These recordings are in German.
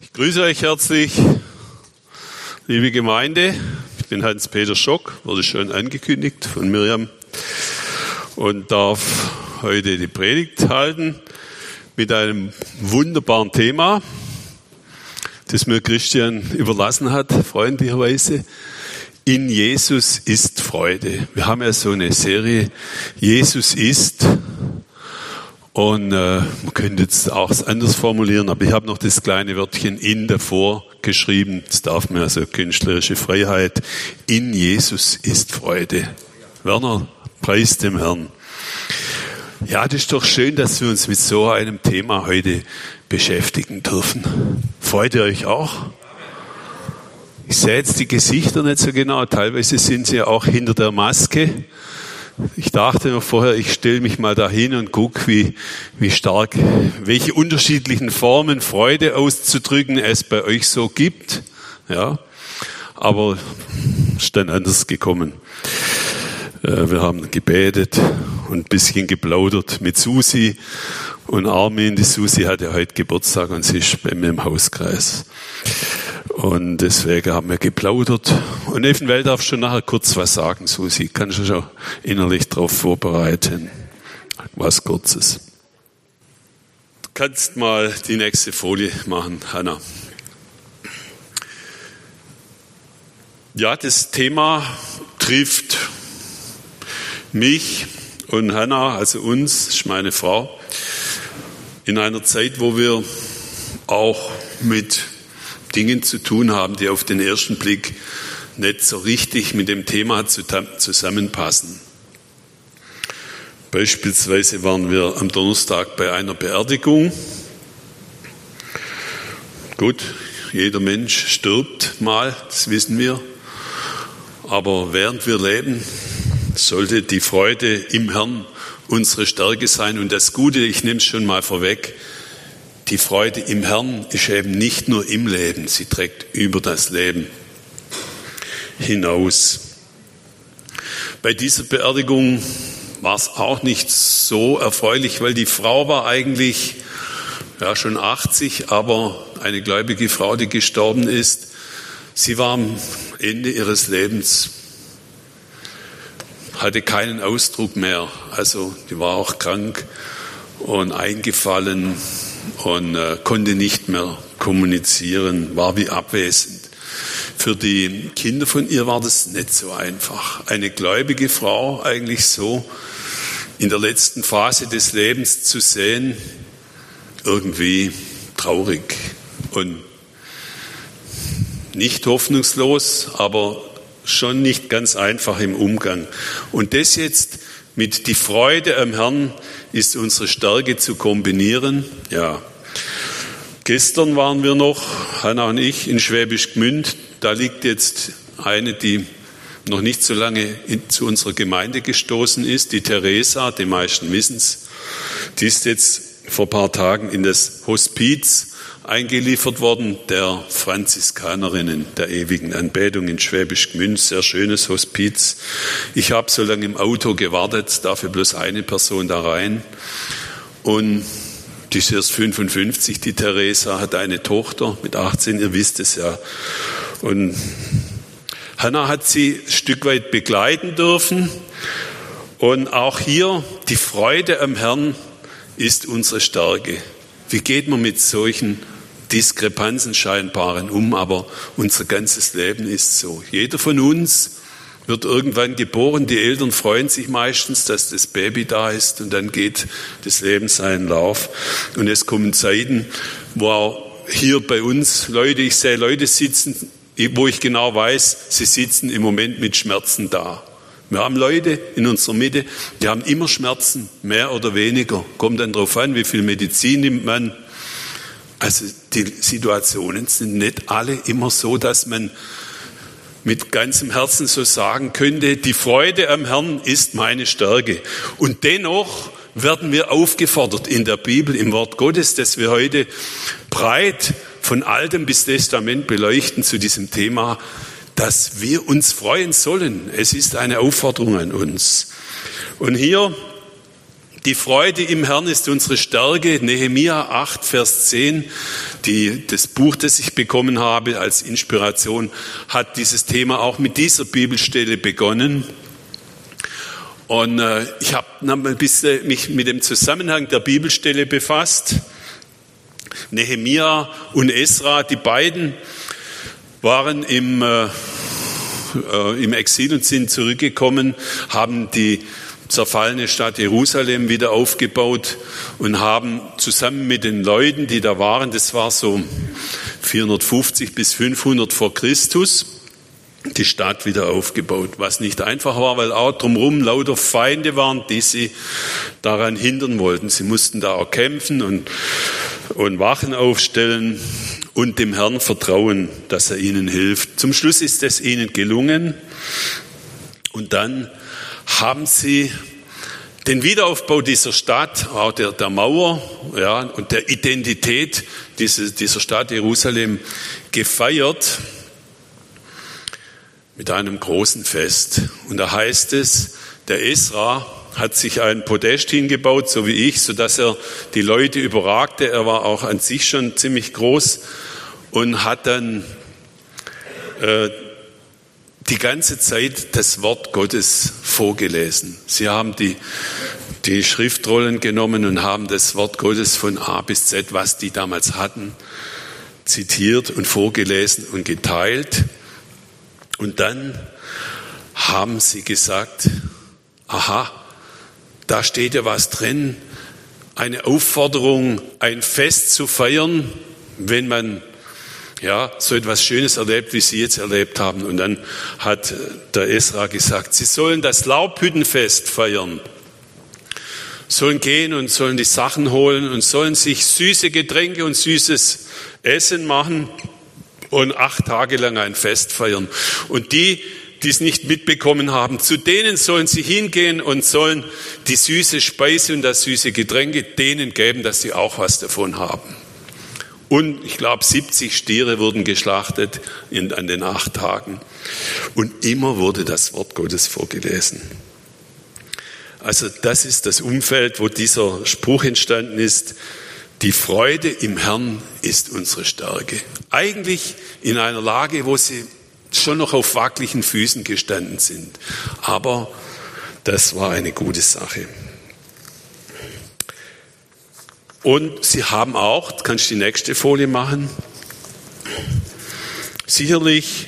Ich grüße euch herzlich, liebe Gemeinde. Ich bin Hans-Peter Schock, wurde schon angekündigt von Miriam und darf heute die Predigt halten mit einem wunderbaren Thema, das mir Christian überlassen hat, freundlicherweise. In Jesus ist Freude. Wir haben ja so eine Serie, Jesus ist. Und äh, man könnte jetzt auch anders formulieren, aber ich habe noch das kleine Wörtchen in davor geschrieben. Das darf man also künstlerische Freiheit. In Jesus ist Freude. Werner, preis dem Herrn. Ja, das ist doch schön, dass wir uns mit so einem Thema heute beschäftigen dürfen. Freut ihr euch auch? Ich sehe jetzt die Gesichter nicht so genau. Teilweise sind sie auch hinter der Maske. Ich dachte noch vorher, ich stelle mich mal dahin und gucke, wie, wie stark, welche unterschiedlichen Formen Freude auszudrücken es bei euch so gibt. Ja, aber ist dann anders gekommen. Äh, wir haben gebetet und ein bisschen geplaudert mit Susi und Armin. Die Susi hatte heute Geburtstag und sie ist bei mir im Hauskreis. Und deswegen haben wir geplaudert. Und eventuell darfst du nachher kurz was sagen, Susi. Kannst du schon innerlich darauf vorbereiten. Was Kurzes. Du kannst mal die nächste Folie machen, Hanna. Ja, das Thema trifft mich und Hanna, also uns, ist meine Frau, in einer Zeit, wo wir auch mit Dingen zu tun haben, die auf den ersten Blick nicht so richtig mit dem Thema zusammenpassen. Beispielsweise waren wir am Donnerstag bei einer Beerdigung. Gut, jeder Mensch stirbt mal, das wissen wir. Aber während wir leben, sollte die Freude im Herrn unsere Stärke sein. Und das Gute, ich nehme es schon mal vorweg, die Freude im Herrn ist eben nicht nur im Leben, sie trägt über das Leben hinaus. Bei dieser Beerdigung war es auch nicht so erfreulich, weil die Frau war eigentlich ja, schon 80, aber eine gläubige Frau, die gestorben ist, sie war am Ende ihres Lebens, hatte keinen Ausdruck mehr. Also die war auch krank und eingefallen und äh, konnte nicht mehr kommunizieren, war wie abwesend. Für die Kinder von ihr war das nicht so einfach. Eine gläubige Frau eigentlich so in der letzten Phase des Lebens zu sehen, irgendwie traurig und nicht hoffnungslos, aber schon nicht ganz einfach im Umgang. Und das jetzt mit die Freude am Herrn ist unsere Stärke zu kombinieren. Ja. Gestern waren wir noch, Hanna und ich, in Schwäbisch Gmünd. Da liegt jetzt eine, die noch nicht so lange in, zu unserer Gemeinde gestoßen ist, die Theresa, die meisten wissen es. Die ist jetzt vor ein paar Tagen in das Hospiz eingeliefert worden der Franziskanerinnen der ewigen Anbetung in Schwäbisch Gmünd. Sehr schönes Hospiz. Ich habe so lange im Auto gewartet, dafür bloß eine Person da rein. Und die ist erst 55, die Theresa hat eine Tochter mit 18, ihr wisst es ja. Und Hannah hat sie ein Stück weit begleiten dürfen. Und auch hier die Freude am Herrn ist unsere Stärke. Wie geht man mit solchen Diskrepanzen scheinbaren um, aber unser ganzes Leben ist so. Jeder von uns wird irgendwann geboren, die Eltern freuen sich meistens, dass das Baby da ist und dann geht das Leben seinen Lauf. Und es kommen Zeiten, wo auch hier bei uns Leute, ich sehe Leute sitzen, wo ich genau weiß, sie sitzen im Moment mit Schmerzen da. Wir haben Leute in unserer Mitte, die haben immer Schmerzen, mehr oder weniger. Kommt dann darauf an, wie viel Medizin nimmt man, also die Situationen sind nicht alle immer so, dass man mit ganzem Herzen so sagen könnte, die Freude am Herrn ist meine Stärke. Und dennoch werden wir aufgefordert in der Bibel, im Wort Gottes, dass wir heute breit von Altem bis Testament beleuchten zu diesem Thema, dass wir uns freuen sollen. Es ist eine Aufforderung an uns. Und hier Die Freude im Herrn ist unsere Stärke. Nehemia 8, Vers 10, die, das Buch, das ich bekommen habe als Inspiration, hat dieses Thema auch mit dieser Bibelstelle begonnen. Und äh, ich habe mich mit dem Zusammenhang der Bibelstelle befasst. Nehemia und Esra, die beiden waren im, äh, äh, im Exil und sind zurückgekommen, haben die zerfallene Stadt Jerusalem wieder aufgebaut und haben zusammen mit den Leuten, die da waren, das war so 450 bis 500 vor Christus, die Stadt wieder aufgebaut, was nicht einfach war, weil auch drumherum lauter Feinde waren, die sie daran hindern wollten. Sie mussten da auch kämpfen und, und Wachen aufstellen und dem Herrn vertrauen, dass er ihnen hilft. Zum Schluss ist es ihnen gelungen und dann haben sie den Wiederaufbau dieser Stadt, auch der, der Mauer ja, und der Identität dieser, dieser Stadt Jerusalem gefeiert mit einem großen Fest. Und da heißt es, der Esra hat sich ein Podest hingebaut, so wie ich, so dass er die Leute überragte. Er war auch an sich schon ziemlich groß und hat dann äh, die ganze Zeit das Wort Gottes vorgelesen. Sie haben die, die Schriftrollen genommen und haben das Wort Gottes von A bis Z, was die damals hatten, zitiert und vorgelesen und geteilt. Und dann haben sie gesagt, aha, da steht ja was drin, eine Aufforderung, ein Fest zu feiern, wenn man ja, so etwas Schönes erlebt, wie Sie jetzt erlebt haben. Und dann hat der Esra gesagt, Sie sollen das Laubhüttenfest feiern, sollen gehen und sollen die Sachen holen und sollen sich süße Getränke und süßes Essen machen und acht Tage lang ein Fest feiern. Und die, die es nicht mitbekommen haben, zu denen sollen sie hingehen und sollen die süße Speise und das süße Getränke denen geben, dass sie auch was davon haben. Und ich glaube, 70 Stiere wurden geschlachtet in, an den acht Tagen. Und immer wurde das Wort Gottes vorgelesen. Also das ist das Umfeld, wo dieser Spruch entstanden ist. Die Freude im Herrn ist unsere Stärke. Eigentlich in einer Lage, wo sie schon noch auf wackeligen Füßen gestanden sind. Aber das war eine gute Sache. Und sie haben auch, kannst du die nächste Folie machen, sicherlich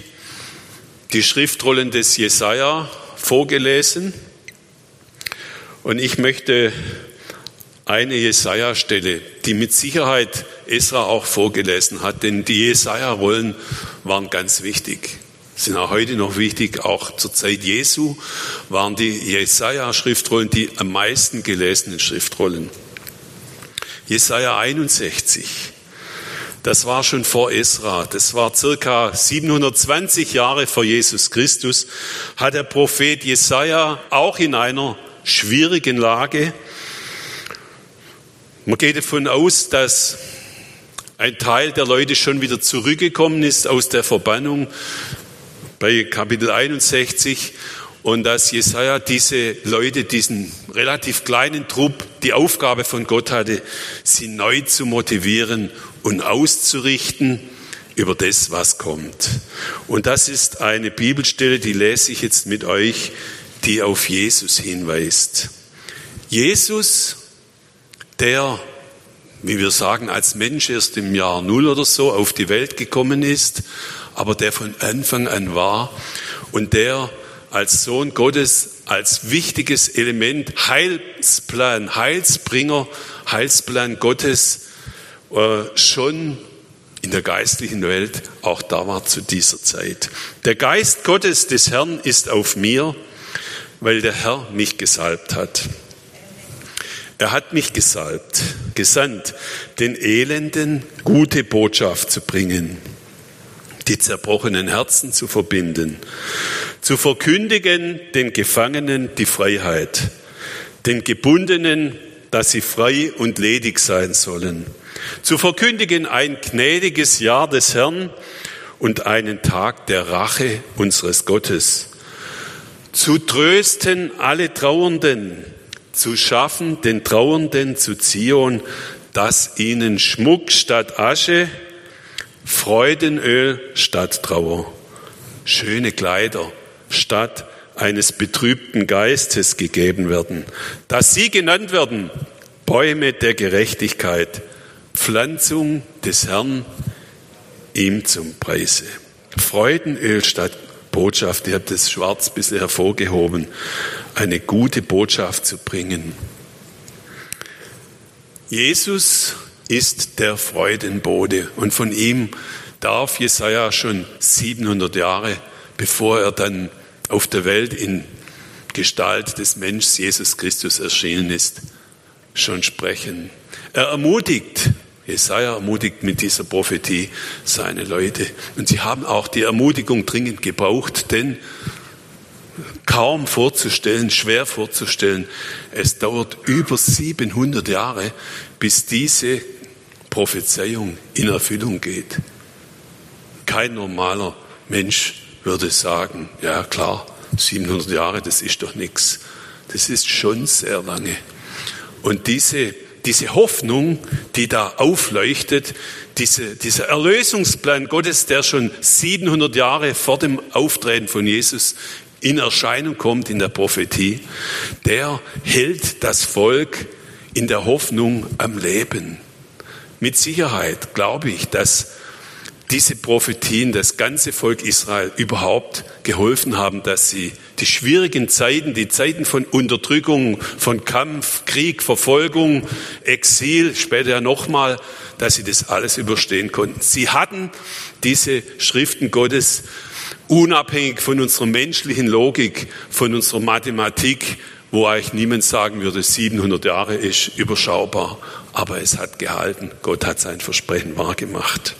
die Schriftrollen des Jesaja vorgelesen. Und ich möchte eine Jesaja-Stelle, die mit Sicherheit Esra auch vorgelesen hat, denn die Jesaja-Rollen waren ganz wichtig, sind auch heute noch wichtig. Auch zur Zeit Jesu waren die Jesaja-Schriftrollen die am meisten gelesenen Schriftrollen. Jesaja 61. Das war schon vor Esra. Das war circa 720 Jahre vor Jesus Christus. Hat der Prophet Jesaja auch in einer schwierigen Lage. Man geht davon aus, dass ein Teil der Leute schon wieder zurückgekommen ist aus der Verbannung bei Kapitel 61 und dass Jesaja diese Leute, diesen relativ kleinen Trupp, die Aufgabe von Gott hatte, sie neu zu motivieren und auszurichten über das, was kommt. Und das ist eine Bibelstelle, die lese ich jetzt mit euch, die auf Jesus hinweist. Jesus, der, wie wir sagen, als Mensch erst im Jahr Null oder so auf die Welt gekommen ist, aber der von Anfang an war und der als Sohn Gottes als wichtiges Element Heilsplan, Heilsbringer, Heilsplan Gottes äh, schon in der geistlichen Welt auch da war zu dieser Zeit. Der Geist Gottes des Herrn ist auf mir, weil der Herr mich gesalbt hat. Er hat mich gesalbt, gesandt, den Elenden gute Botschaft zu bringen die zerbrochenen Herzen zu verbinden, zu verkündigen den Gefangenen die Freiheit, den Gebundenen, dass sie frei und ledig sein sollen, zu verkündigen ein gnädiges Jahr des Herrn und einen Tag der Rache unseres Gottes, zu trösten alle Trauernden, zu schaffen, den Trauernden zu Zion, dass ihnen Schmuck statt Asche, Freudenöl statt Trauer, schöne Kleider statt eines betrübten Geistes gegeben werden, dass sie genannt werden Bäume der Gerechtigkeit, Pflanzung des Herrn, ihm zum Preise. Freudenöl statt Botschaft, ihr habt das schwarz ein bisschen hervorgehoben, eine gute Botschaft zu bringen. Jesus ist der Freudenbode und von ihm darf Jesaja schon 700 Jahre, bevor er dann auf der Welt in Gestalt des Menschen Jesus Christus erschienen ist, schon sprechen. Er ermutigt, Jesaja ermutigt mit dieser Prophetie seine Leute. Und sie haben auch die Ermutigung dringend gebraucht, denn kaum vorzustellen, schwer vorzustellen, es dauert über 700 Jahre, bis diese Prophezeiung in Erfüllung geht. Kein normaler Mensch würde sagen, ja klar, 700 Jahre, das ist doch nichts. Das ist schon sehr lange. Und diese, diese Hoffnung, die da aufleuchtet, diese, dieser Erlösungsplan Gottes, der schon 700 Jahre vor dem Auftreten von Jesus in Erscheinung kommt in der Prophetie, der hält das Volk in der Hoffnung am Leben. Mit Sicherheit glaube ich, dass diese Prophetien das ganze Volk Israel überhaupt geholfen haben, dass sie die schwierigen Zeiten, die Zeiten von Unterdrückung, von Kampf, Krieg, Verfolgung, Exil, später ja nochmal, dass sie das alles überstehen konnten. Sie hatten diese Schriften Gottes unabhängig von unserer menschlichen Logik, von unserer Mathematik, wo eigentlich niemand sagen würde, 700 Jahre ist überschaubar, aber es hat gehalten. Gott hat sein Versprechen wahrgemacht.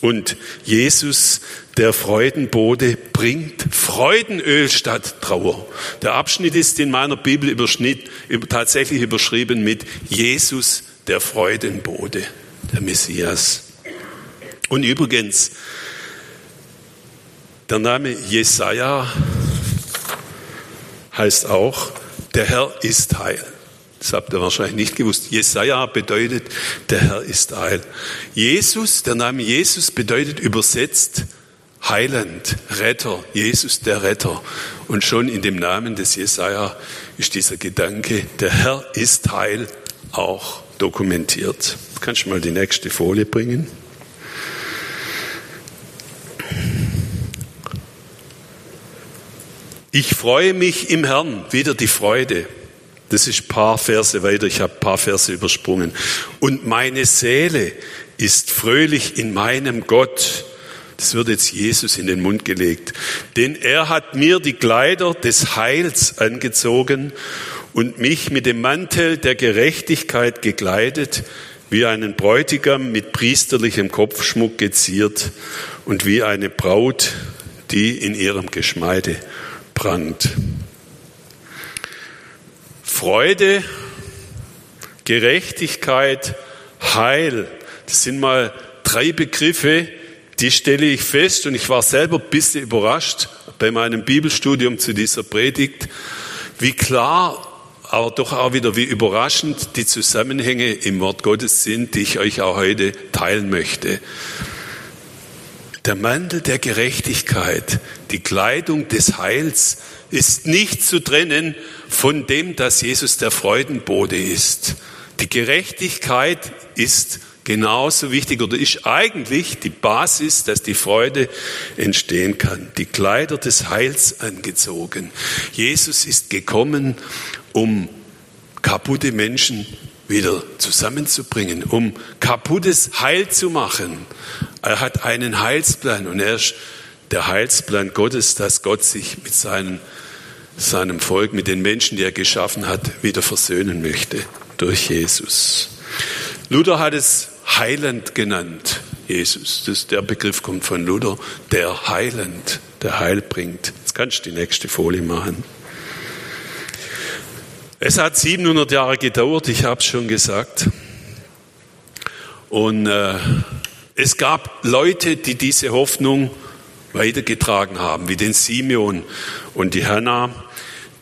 Und Jesus, der Freudenbote, bringt Freudenöl statt Trauer. Der Abschnitt ist in meiner Bibel tatsächlich überschrieben mit Jesus, der Freudenbote, der Messias. Und übrigens, der Name Jesaja heißt auch, der Herr ist Heil. Das habt ihr wahrscheinlich nicht gewusst. Jesaja bedeutet, der Herr ist Heil. Jesus, der Name Jesus bedeutet übersetzt Heiland, Retter, Jesus der Retter. Und schon in dem Namen des Jesaja ist dieser Gedanke, der Herr ist Heil, auch dokumentiert. Kannst du mal die nächste Folie bringen? Ich freue mich im Herrn, wieder die Freude. Das ist ein paar Verse weiter, ich habe ein paar Verse übersprungen. Und meine Seele ist fröhlich in meinem Gott. Das wird jetzt Jesus in den Mund gelegt. Denn er hat mir die Kleider des Heils angezogen und mich mit dem Mantel der Gerechtigkeit gekleidet, wie einen Bräutigam mit priesterlichem Kopfschmuck geziert und wie eine Braut, die in ihrem Geschmeide prangt. Freude, Gerechtigkeit, Heil. Das sind mal drei Begriffe, die stelle ich fest und ich war selber ein bisschen überrascht bei meinem Bibelstudium zu dieser Predigt, wie klar, aber doch auch wieder wie überraschend die Zusammenhänge im Wort Gottes sind, die ich euch auch heute teilen möchte. Der Mantel der Gerechtigkeit, die Kleidung des Heils ist nicht zu trennen von dem, dass Jesus der Freudenbote ist. Die Gerechtigkeit ist genauso wichtig oder ist eigentlich die Basis, dass die Freude entstehen kann. Die Kleider des Heils angezogen. Jesus ist gekommen, um kaputte Menschen wieder zusammenzubringen, um kaputtes Heil zu machen. Er hat einen Heilsplan und er ist der Heilsplan Gottes, dass Gott sich mit seinen seinem Volk, mit den Menschen, die er geschaffen hat, wieder versöhnen möchte durch Jesus. Luther hat es heilend genannt, Jesus. Das, der Begriff kommt von Luther, der heilend, der Heil bringt. Jetzt kannst du die nächste Folie machen. Es hat 700 Jahre gedauert, ich habe es schon gesagt. Und äh, es gab Leute, die diese Hoffnung weitergetragen haben, wie den Simeon und die Hannah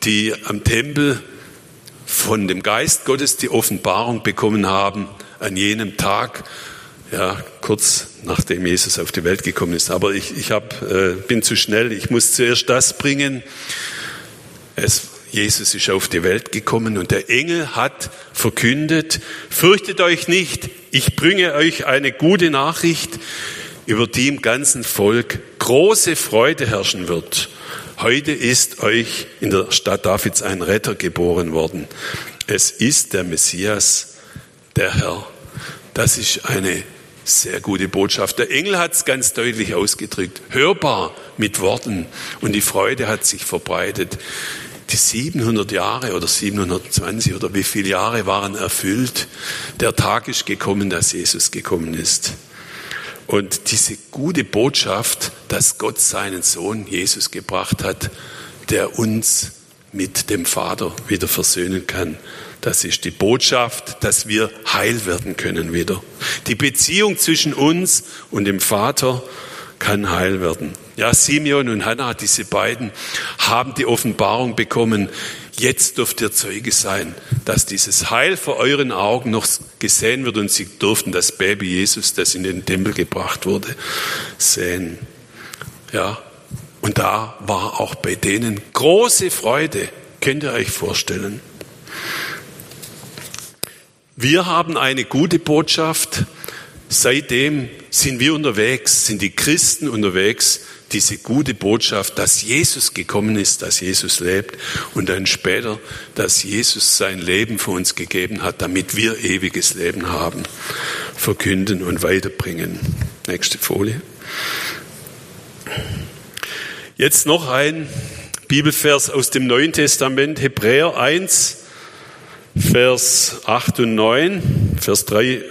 die am Tempel von dem Geist Gottes die Offenbarung bekommen haben an jenem Tag, ja, kurz nachdem Jesus auf die Welt gekommen ist. Aber ich, ich hab, äh, bin zu schnell, ich muss zuerst das bringen. Es, Jesus ist auf die Welt gekommen und der Engel hat verkündet, fürchtet euch nicht, ich bringe euch eine gute Nachricht, über die im ganzen Volk große Freude herrschen wird. Heute ist euch in der Stadt Davids ein Retter geboren worden. Es ist der Messias, der Herr. Das ist eine sehr gute Botschaft. Der Engel hat es ganz deutlich ausgedrückt, hörbar mit Worten und die Freude hat sich verbreitet. Die 700 Jahre oder 720 oder wie viele Jahre waren erfüllt. Der Tag ist gekommen, dass Jesus gekommen ist. Und diese gute Botschaft, dass Gott seinen Sohn Jesus gebracht hat, der uns mit dem Vater wieder versöhnen kann. Das ist die Botschaft, dass wir heil werden können wieder. Die Beziehung zwischen uns und dem Vater kann heil werden. Ja, Simeon und Hannah, diese beiden, haben die Offenbarung bekommen, Jetzt dürft ihr Zeuge sein, dass dieses Heil vor euren Augen noch gesehen wird und sie durften das Baby Jesus, das in den Tempel gebracht wurde, sehen. Ja, und da war auch bei denen große Freude. Könnt ihr euch vorstellen? Wir haben eine gute Botschaft. Seitdem sind wir unterwegs, sind die Christen unterwegs diese gute Botschaft, dass Jesus gekommen ist, dass Jesus lebt und dann später, dass Jesus sein Leben für uns gegeben hat, damit wir ewiges Leben haben, verkünden und weiterbringen. Nächste Folie. Jetzt noch ein Bibelvers aus dem Neuen Testament, Hebräer 1, Vers 8 und 9, Vers 3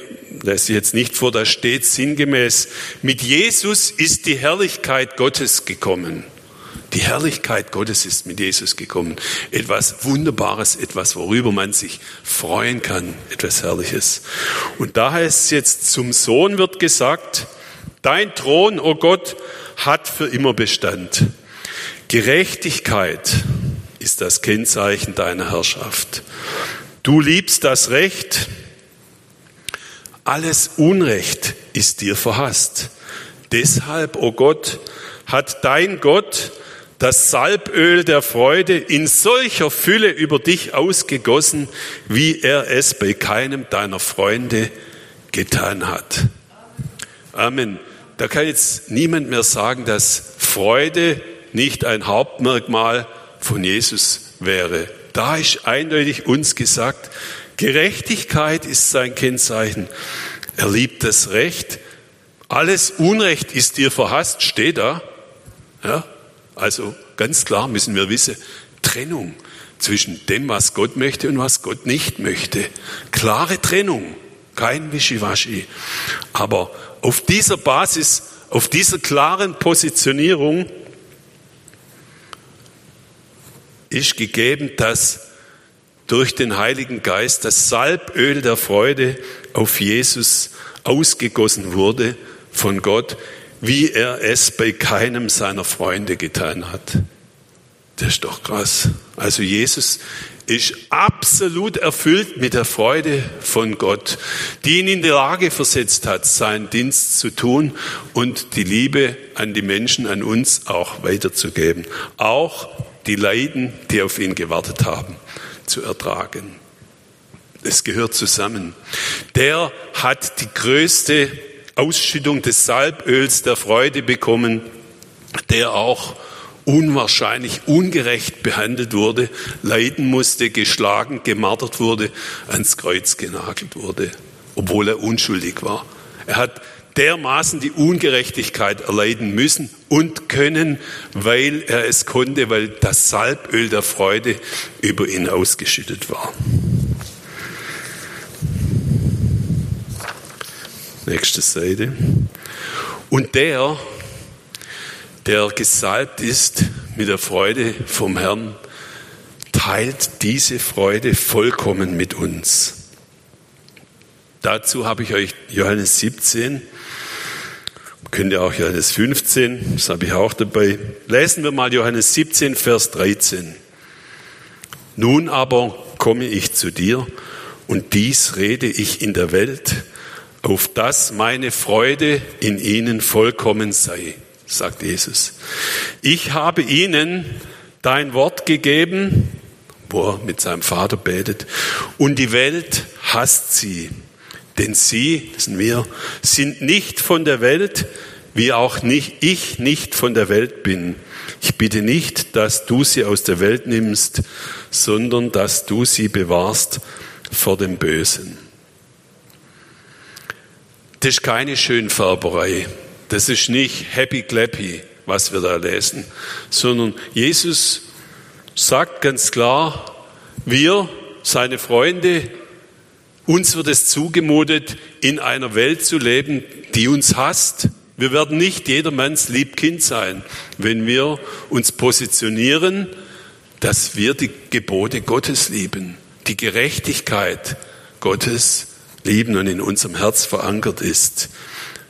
lese ich jetzt nicht vor, da steht sinngemäß, mit Jesus ist die Herrlichkeit Gottes gekommen. Die Herrlichkeit Gottes ist mit Jesus gekommen. Etwas Wunderbares, etwas, worüber man sich freuen kann, etwas Herrliches. Und da heißt es jetzt, zum Sohn wird gesagt, dein Thron, o oh Gott, hat für immer Bestand. Gerechtigkeit ist das Kennzeichen deiner Herrschaft. Du liebst das Recht, alles Unrecht ist dir verhasst. Deshalb, o oh Gott, hat dein Gott das Salböl der Freude in solcher Fülle über dich ausgegossen, wie er es bei keinem deiner Freunde getan hat. Amen. Da kann jetzt niemand mehr sagen, dass Freude nicht ein Hauptmerkmal von Jesus wäre. Da ist eindeutig uns gesagt, Gerechtigkeit ist sein Kennzeichen. Er liebt das Recht. Alles Unrecht ist dir verhasst, steht da. Ja, also ganz klar müssen wir wissen, Trennung zwischen dem, was Gott möchte und was Gott nicht möchte. Klare Trennung, kein Wischiwaschi. Aber auf dieser Basis, auf dieser klaren Positionierung ist gegeben, dass durch den Heiligen Geist das Salböl der Freude auf Jesus ausgegossen wurde von Gott, wie er es bei keinem seiner Freunde getan hat. Das ist doch krass. Also Jesus ist absolut erfüllt mit der Freude von Gott, die ihn in die Lage versetzt hat, seinen Dienst zu tun und die Liebe an die Menschen, an uns auch weiterzugeben. Auch die Leiden, die auf ihn gewartet haben zu ertragen. Es gehört zusammen. Der hat die größte Ausschüttung des Salböls der Freude bekommen, der auch unwahrscheinlich ungerecht behandelt wurde, leiden musste, geschlagen, gemartert wurde, ans Kreuz genagelt wurde, obwohl er unschuldig war. Er hat dermaßen die Ungerechtigkeit erleiden müssen und können, weil er es konnte, weil das Salböl der Freude über ihn ausgeschüttet war. Nächste Seite. Und der, der gesalbt ist mit der Freude vom Herrn, teilt diese Freude vollkommen mit uns. Dazu habe ich euch Johannes 17 Könnt ihr auch Johannes 15, das habe ich auch dabei. Lesen wir mal Johannes 17, Vers 13. Nun aber komme ich zu dir und dies rede ich in der Welt, auf dass meine Freude in ihnen vollkommen sei, sagt Jesus. Ich habe ihnen dein Wort gegeben, wo er mit seinem Vater betet, und die Welt hasst sie, denn sie, das sind wir, sind nicht von der Welt, wie auch nicht, ich nicht von der Welt bin. Ich bitte nicht, dass du sie aus der Welt nimmst, sondern dass du sie bewahrst vor dem Bösen. Das ist keine Schönfärberei. Das ist nicht happy clappy, was wir da lesen, sondern Jesus sagt ganz klar, wir, seine Freunde, uns wird es zugemutet, in einer Welt zu leben, die uns hasst. Wir werden nicht jedermanns Liebkind sein, wenn wir uns positionieren, dass wir die Gebote Gottes lieben, die Gerechtigkeit Gottes lieben und in unserem Herz verankert ist.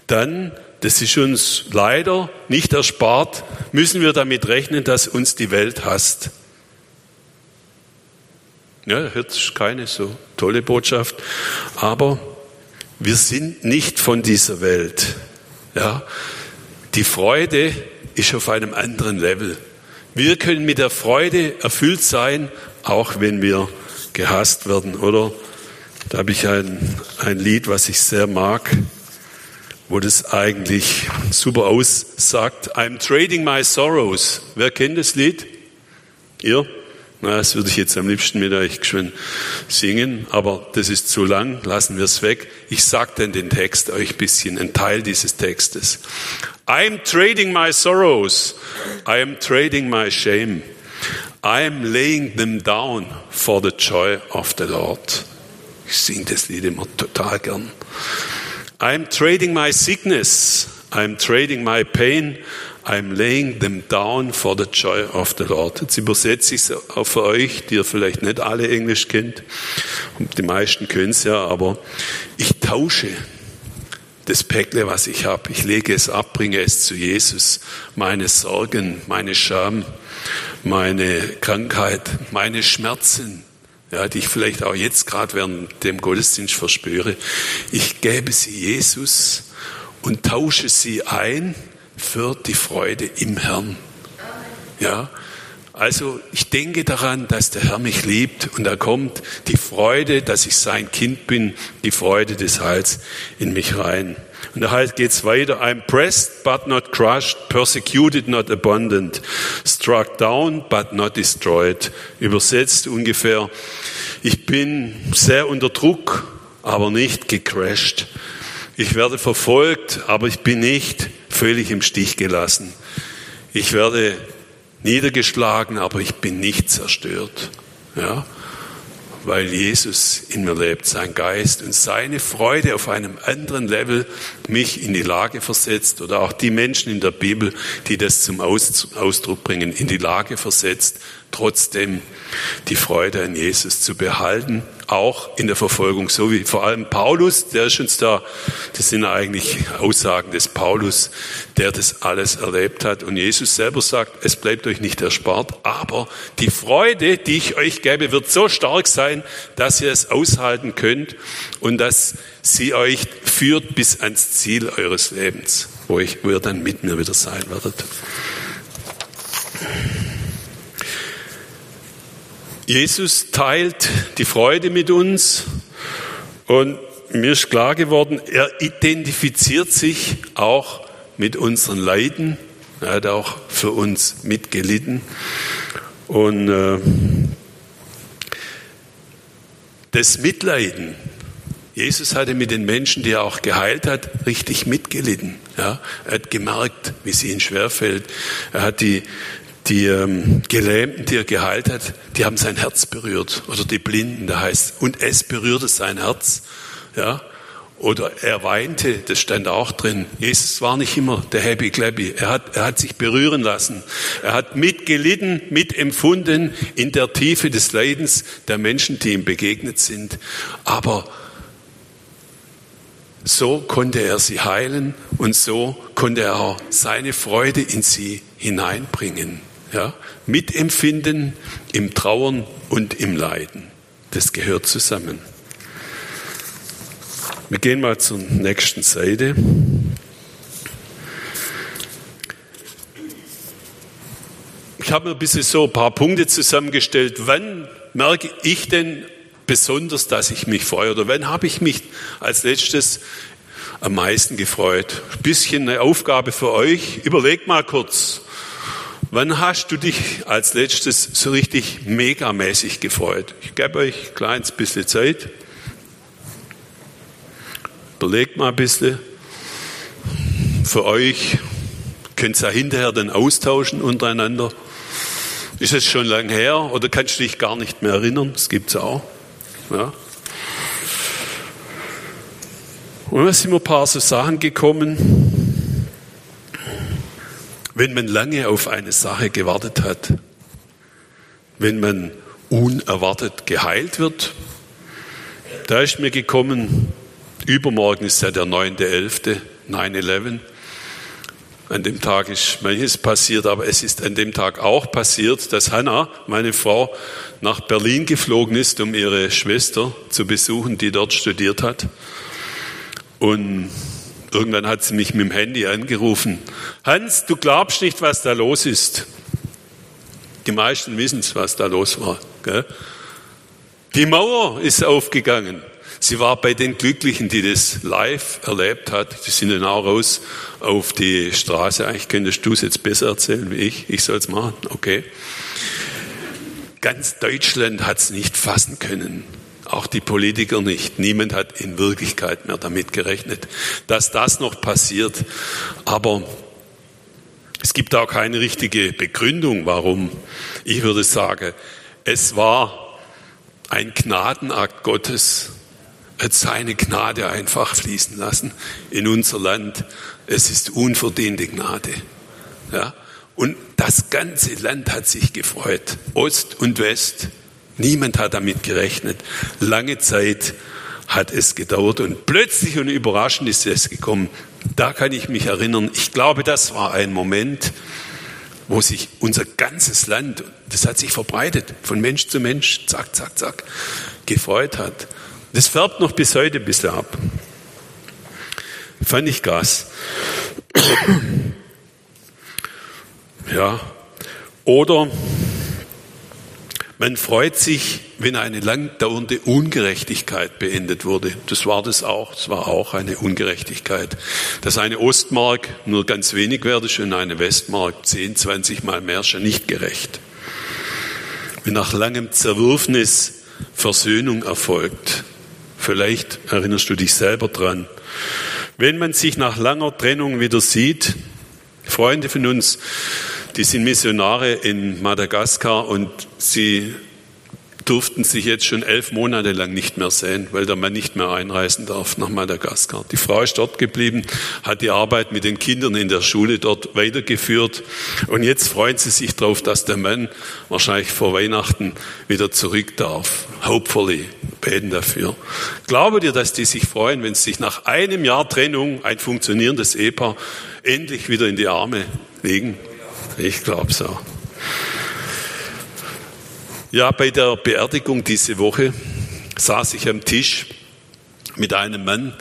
Dann, das ist uns leider nicht erspart, müssen wir damit rechnen, dass uns die Welt hasst. Ja, hört keine so tolle Botschaft, aber wir sind nicht von dieser Welt. Ja, die Freude ist auf einem anderen Level. Wir können mit der Freude erfüllt sein, auch wenn wir gehasst werden. Oder da habe ich ein, ein Lied, was ich sehr mag, wo das eigentlich super aussagt. I'm trading my sorrows. Wer kennt das Lied? Ihr? Na, das würde ich jetzt am liebsten mit euch schön singen, aber das ist zu lang, lassen wir es weg. Ich sage dann den Text euch ein bisschen, ein Teil dieses Textes. I'm trading my sorrows, I am trading my shame, I am laying them down for the joy of the Lord. Ich singe das Lied immer total gern. I'm trading my sickness, I'm trading my pain, I'm laying them down for the joy of the Lord. Jetzt übersetze ich es auch für euch, die ihr vielleicht nicht alle Englisch kennt. Die meisten können es ja, aber ich tausche das Päckle, was ich habe. Ich lege es ab, bringe es zu Jesus. Meine Sorgen, meine Scham, meine Krankheit, meine Schmerzen, ja, die ich vielleicht auch jetzt gerade während dem Gottesdienst verspüre. Ich gebe sie Jesus und tausche sie ein für die Freude im Herrn. Ja, also ich denke daran, dass der Herr mich liebt und da kommt die Freude, dass ich sein Kind bin, die Freude des Heils in mich rein. Und da geht es weiter. I'm pressed but not crushed, persecuted not abundant, struck down but not destroyed. Übersetzt ungefähr, ich bin sehr unter Druck, aber nicht gecrashed. Ich werde verfolgt, aber ich bin nicht völlig im Stich gelassen. Ich werde niedergeschlagen, aber ich bin nicht zerstört. Ja? Weil Jesus in mir lebt, sein Geist und seine Freude auf einem anderen Level mich in die Lage versetzt oder auch die Menschen in der Bibel, die das zum Ausdruck bringen, in die Lage versetzt, trotzdem die Freude an Jesus zu behalten, auch in der Verfolgung, so wie vor allem Paulus, der ist uns da, das sind eigentlich Aussagen des Paulus, der das alles erlebt hat. Und Jesus selber sagt, es bleibt euch nicht erspart, aber die Freude, die ich euch gebe, wird so stark sein, dass ihr es aushalten könnt und dass sie euch führt bis ans Ziel eures Lebens, wo, ich, wo ihr dann mit mir wieder sein werdet. Jesus teilt die Freude mit uns und mir ist klar geworden, er identifiziert sich auch mit unseren Leiden. Er hat auch für uns mitgelitten. Und äh, das Mitleiden, Jesus hatte mit den Menschen, die er auch geheilt hat, richtig mitgelitten. Ja, er hat gemerkt, wie es ihnen schwerfällt. Er hat die, die ähm, Gelähmten, die er geheilt hat, die haben sein Herz berührt. Oder die Blinden, da heißt, und es berührte sein Herz. Ja. Oder er weinte, das stand auch drin. Jesus war nicht immer der Happy Clappy. Er hat, er hat sich berühren lassen. Er hat mitgelitten, mitempfunden in der Tiefe des Leidens der Menschen, die ihm begegnet sind. Aber so konnte er sie heilen und so konnte er auch seine Freude in sie hineinbringen ja, mitempfinden im Trauern und im Leiden. Das gehört zusammen. Wir gehen mal zur nächsten Seite. Ich habe mir ein bisschen so ein paar Punkte zusammengestellt. Wann merke ich denn besonders, dass ich mich freue? Oder wann habe ich mich als letztes am meisten gefreut? Ein bisschen eine Aufgabe für euch. Überlegt mal kurz. Wann hast du dich als letztes so richtig megamäßig gefreut? Ich gebe euch ein kleines bisschen Zeit. Überlegt mal ein bisschen. Für euch könnt ihr ja hinterher dann austauschen untereinander. Ist es schon lang her oder kannst du dich gar nicht mehr erinnern? Das gibt es auch. Ja. Und dann sind mir ein paar so Sachen gekommen, wenn man lange auf eine Sache gewartet hat, wenn man unerwartet geheilt wird, da ist mir gekommen, übermorgen ist ja der 9.11., 9-11. An dem Tag ist manches passiert, aber es ist an dem Tag auch passiert, dass Hannah, meine Frau, nach Berlin geflogen ist, um ihre Schwester zu besuchen, die dort studiert hat. Und Irgendwann hat sie mich mit dem Handy angerufen. Hans, du glaubst nicht, was da los ist. Die meisten wissen es, was da los war. Gell? Die Mauer ist aufgegangen. Sie war bei den Glücklichen, die das live erlebt hat. Die sind dann auch raus auf die Straße. Eigentlich könntest du es jetzt besser erzählen wie ich. Ich soll es machen. Okay. Ganz Deutschland hat es nicht fassen können. Auch die Politiker nicht. Niemand hat in Wirklichkeit mehr damit gerechnet, dass das noch passiert. Aber es gibt auch keine richtige Begründung, warum. Ich würde sagen, es war ein Gnadenakt Gottes. Hat seine Gnade einfach fließen lassen in unser Land. Es ist unverdiente Gnade. Ja? Und das ganze Land hat sich gefreut. Ost und West. Niemand hat damit gerechnet. Lange Zeit hat es gedauert und plötzlich und überraschend ist es gekommen. Da kann ich mich erinnern. Ich glaube, das war ein Moment, wo sich unser ganzes Land, das hat sich verbreitet, von Mensch zu Mensch, zack, zack, zack, gefreut hat. Das färbt noch bis heute ein bisschen ab. Fand ich Gas. Ja. Oder man freut sich, wenn eine langdauernde Ungerechtigkeit beendet wurde. Das war das auch. Das war auch eine Ungerechtigkeit. Dass eine Ostmark nur ganz wenig ist und eine Westmark 10, 20 Mal mehr, schon nicht gerecht. Wenn nach langem Zerwürfnis Versöhnung erfolgt. Vielleicht erinnerst du dich selber dran. Wenn man sich nach langer Trennung wieder sieht, Freunde von uns, die sind Missionare in Madagaskar und sie durften sich jetzt schon elf Monate lang nicht mehr sehen, weil der Mann nicht mehr einreisen darf nach Madagaskar. Die Frau ist dort geblieben, hat die Arbeit mit den Kindern in der Schule dort weitergeführt und jetzt freuen sie sich darauf, dass der Mann wahrscheinlich vor Weihnachten wieder zurück darf. Hopefully, beten dafür. Glaube dir, dass die sich freuen, wenn sie sich nach einem Jahr Trennung, ein funktionierendes Ehepaar, endlich wieder in die Arme legen? Ich glaube so. Ja, bei der Beerdigung diese Woche saß ich am Tisch mit einem Mann,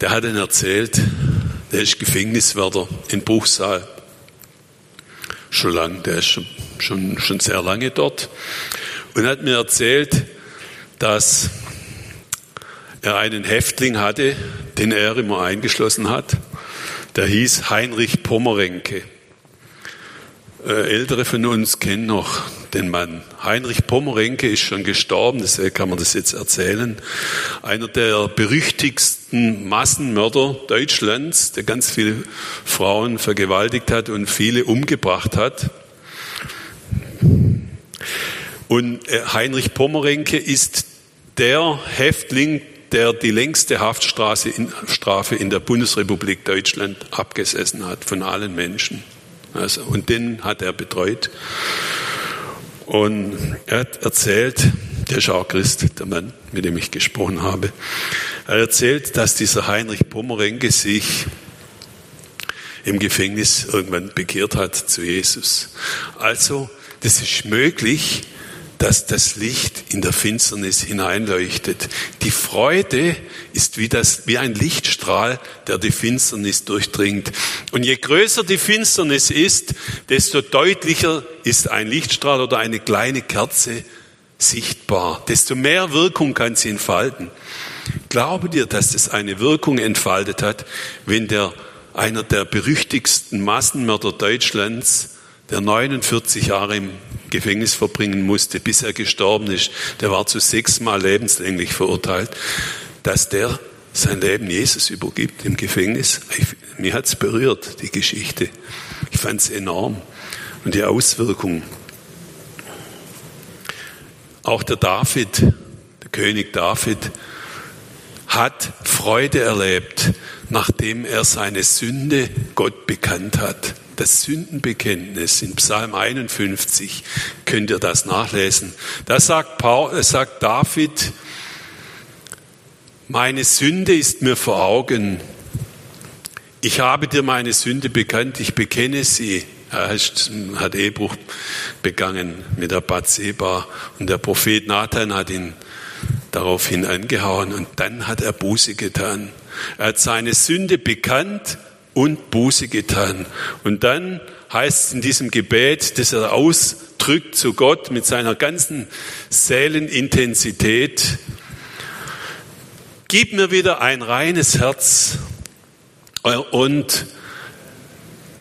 der hat dann erzählt, der ist Gefängniswärter in Bruchsal. Schon lang, der ist schon, schon, schon sehr lange dort. Und hat mir erzählt, dass er einen Häftling hatte, den er immer eingeschlossen hat. Der hieß Heinrich Pommerenke. Äh, Ältere von uns kennen noch den Mann. Heinrich Pommerenke ist schon gestorben, deswegen kann man das jetzt erzählen. Einer der berüchtigsten Massenmörder Deutschlands, der ganz viele Frauen vergewaltigt hat und viele umgebracht hat. Und äh, Heinrich Pommerenke ist der Häftling, der die längste Haftstrafe in der Bundesrepublik Deutschland abgesessen hat von allen Menschen. Also, und den hat er betreut. Und er hat erzählt, der ist Christ, der Mann, mit dem ich gesprochen habe. Er erzählt, dass dieser Heinrich Pommerenke sich im Gefängnis irgendwann bekehrt hat zu Jesus. Also, das ist möglich, dass das Licht in der Finsternis hineinleuchtet. Die Freude ist wie, das, wie ein Lichtstrahl, der die Finsternis durchdringt. Und je größer die Finsternis ist, desto deutlicher ist ein Lichtstrahl oder eine kleine Kerze sichtbar. Desto mehr Wirkung kann sie entfalten. Glaube dir, dass das eine Wirkung entfaltet hat, wenn der, einer der berüchtigsten Massenmörder Deutschlands der 49 Jahre im Gefängnis verbringen musste, bis er gestorben ist, der war zu sechsmal lebenslänglich verurteilt, dass der sein Leben Jesus übergibt im Gefängnis. Ich, mir hat's berührt, die Geschichte. Ich fand's enorm. Und die Auswirkungen. Auch der David, der König David, hat Freude erlebt, nachdem er seine Sünde Gott bekannt hat das Sündenbekenntnis in Psalm 51 könnt ihr das nachlesen. Da sagt, Paul, äh, sagt David, meine Sünde ist mir vor Augen. Ich habe dir meine Sünde bekannt, ich bekenne sie. Er hat Ehebruch begangen mit der Bathseba und der Prophet Nathan hat ihn daraufhin angehauen und dann hat er Buße getan. Er hat seine Sünde bekannt und Buße getan. Und dann heißt es in diesem Gebet, dass er ausdrückt zu Gott mit seiner ganzen Seelenintensität, gib mir wieder ein reines Herz und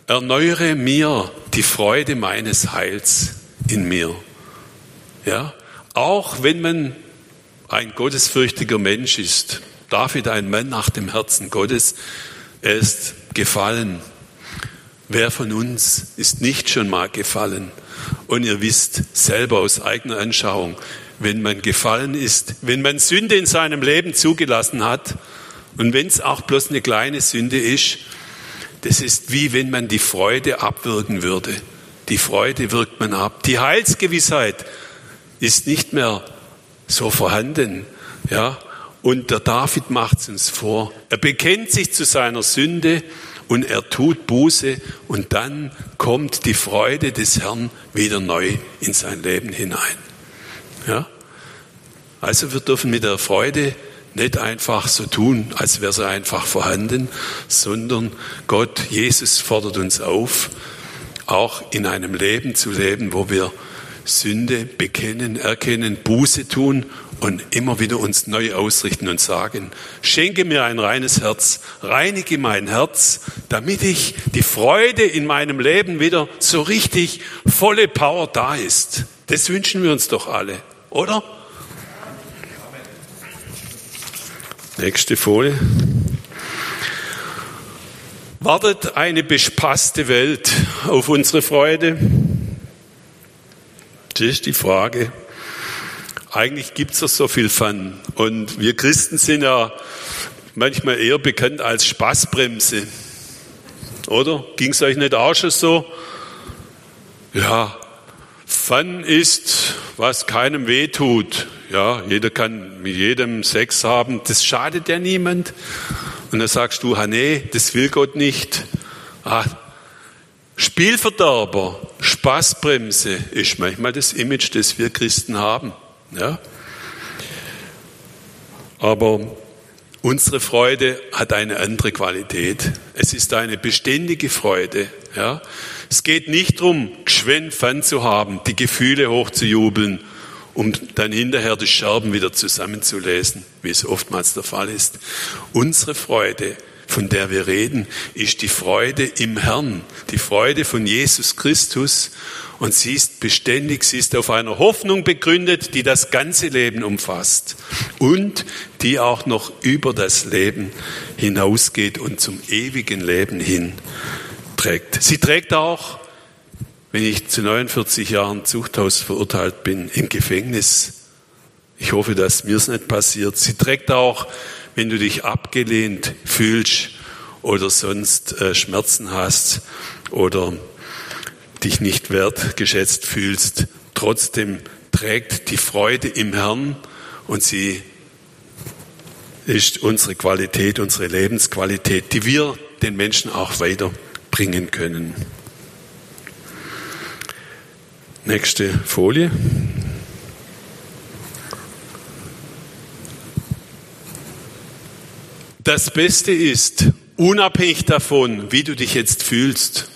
erneuere mir die Freude meines Heils in mir. Ja, auch wenn man ein gottesfürchtiger Mensch ist, David ein Mann nach dem Herzen Gottes, er ist gefallen. Wer von uns ist nicht schon mal gefallen? Und ihr wisst selber aus eigener Anschauung, wenn man gefallen ist, wenn man Sünde in seinem Leben zugelassen hat und wenn es auch bloß eine kleine Sünde ist, das ist wie wenn man die Freude abwirken würde. Die Freude wirkt man ab. Die Heilsgewissheit ist nicht mehr so vorhanden. Ja, und der David macht es uns vor. Er bekennt sich zu seiner Sünde und er tut Buße und dann kommt die Freude des Herrn wieder neu in sein Leben hinein. Ja? Also wir dürfen mit der Freude nicht einfach so tun, als wäre sie einfach vorhanden, sondern Gott, Jesus fordert uns auf, auch in einem Leben zu leben, wo wir Sünde bekennen, erkennen, Buße tun und immer wieder uns neu ausrichten und sagen, schenke mir ein reines Herz, reinige mein Herz, damit ich die Freude in meinem Leben wieder so richtig volle Power da ist. Das wünschen wir uns doch alle, oder? Nächste Folie. Wartet eine bespaßte Welt auf unsere Freude? Das ist die Frage. Eigentlich gibt es doch so viel Fun. Und wir Christen sind ja manchmal eher bekannt als Spaßbremse. Oder? Ging es euch nicht auch schon so? Ja, Fun ist, was keinem wehtut. Ja, jeder kann mit jedem Sex haben. Das schadet ja niemand. Und dann sagst du, ha nee, das will Gott nicht. Ah, Spielverderber, Spaßbremse ist manchmal das Image, das wir Christen haben. Ja? Aber unsere Freude hat eine andere Qualität. Es ist eine beständige Freude. Ja? Es geht nicht darum, geschwind Fun zu haben, die Gefühle hochzujubeln, um dann hinterher die Scherben wieder zusammenzulesen, wie es oftmals der Fall ist. Unsere Freude von der wir reden, ist die Freude im Herrn, die Freude von Jesus Christus. Und sie ist beständig, sie ist auf einer Hoffnung begründet, die das ganze Leben umfasst und die auch noch über das Leben hinausgeht und zum ewigen Leben hin trägt. Sie trägt auch, wenn ich zu 49 Jahren Zuchthaus verurteilt bin, im Gefängnis. Ich hoffe, dass mir es nicht passiert. Sie trägt auch wenn du dich abgelehnt fühlst oder sonst äh, Schmerzen hast oder dich nicht wertgeschätzt fühlst, trotzdem trägt die Freude im Herrn und sie ist unsere Qualität, unsere Lebensqualität, die wir den Menschen auch weiterbringen können. Nächste Folie. Das Beste ist, unabhängig davon, wie du dich jetzt fühlst.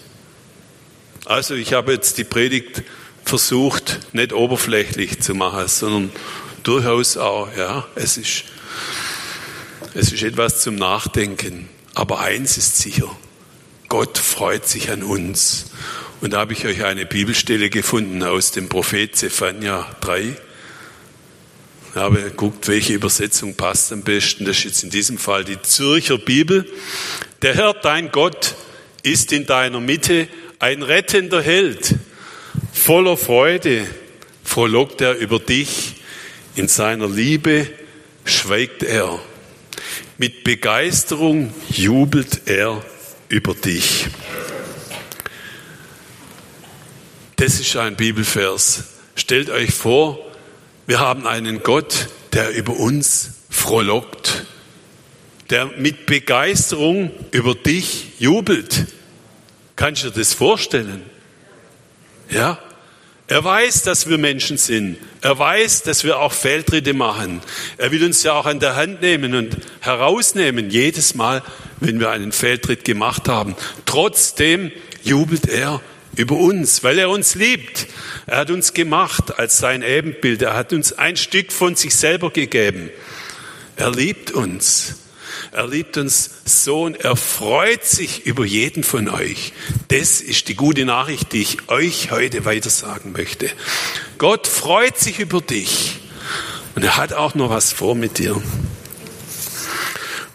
Also ich habe jetzt die Predigt versucht, nicht oberflächlich zu machen, sondern durchaus auch, ja, es ist, es ist etwas zum Nachdenken. Aber eins ist sicher, Gott freut sich an uns. Und da habe ich euch eine Bibelstelle gefunden aus dem Prophet Zephania 3. Ich habe geguckt, welche Übersetzung passt am besten. Das ist jetzt in diesem Fall die Zürcher Bibel. Der Herr, dein Gott, ist in deiner Mitte ein rettender Held. Voller Freude frohlockt er über dich. In seiner Liebe schweigt er. Mit Begeisterung jubelt er über dich. Das ist ein Bibelvers. Stellt euch vor, wir haben einen Gott, der über uns frohlockt, der mit Begeisterung über dich jubelt. Kannst du dir das vorstellen? Ja? Er weiß, dass wir Menschen sind. Er weiß, dass wir auch Fehltritte machen. Er will uns ja auch an der Hand nehmen und herausnehmen, jedes Mal, wenn wir einen Fehltritt gemacht haben. Trotzdem jubelt er über uns, weil er uns liebt. Er hat uns gemacht als sein Ebenbild. Er hat uns ein Stück von sich selber gegeben. Er liebt uns. Er liebt uns so und er freut sich über jeden von euch. Das ist die gute Nachricht, die ich euch heute weitersagen möchte. Gott freut sich über dich und er hat auch noch was vor mit dir.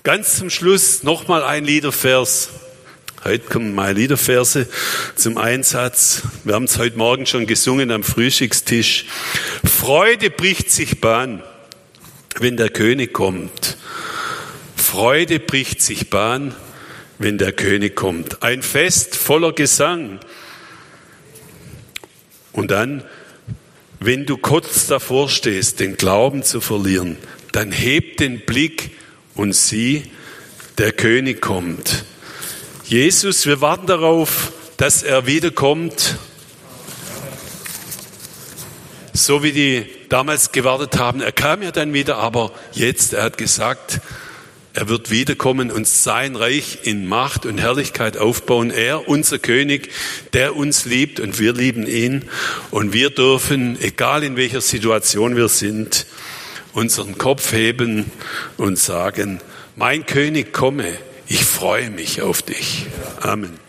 Ganz zum Schluss nochmal ein Liedervers. Heute kommen meine Liederverse zum Einsatz. Wir haben es heute Morgen schon gesungen am Frühstückstisch. Freude bricht sich Bahn, wenn der König kommt. Freude bricht sich Bahn, wenn der König kommt. Ein Fest voller Gesang. Und dann, wenn du kurz davor stehst, den Glauben zu verlieren, dann heb den Blick und sieh, der König kommt. Jesus, wir warten darauf, dass er wiederkommt, so wie die damals gewartet haben. Er kam ja dann wieder, aber jetzt, er hat gesagt, er wird wiederkommen und sein Reich in Macht und Herrlichkeit aufbauen. Er, unser König, der uns liebt und wir lieben ihn. Und wir dürfen, egal in welcher Situation wir sind, unseren Kopf heben und sagen, mein König komme, ich freue mich auf dich. Amen.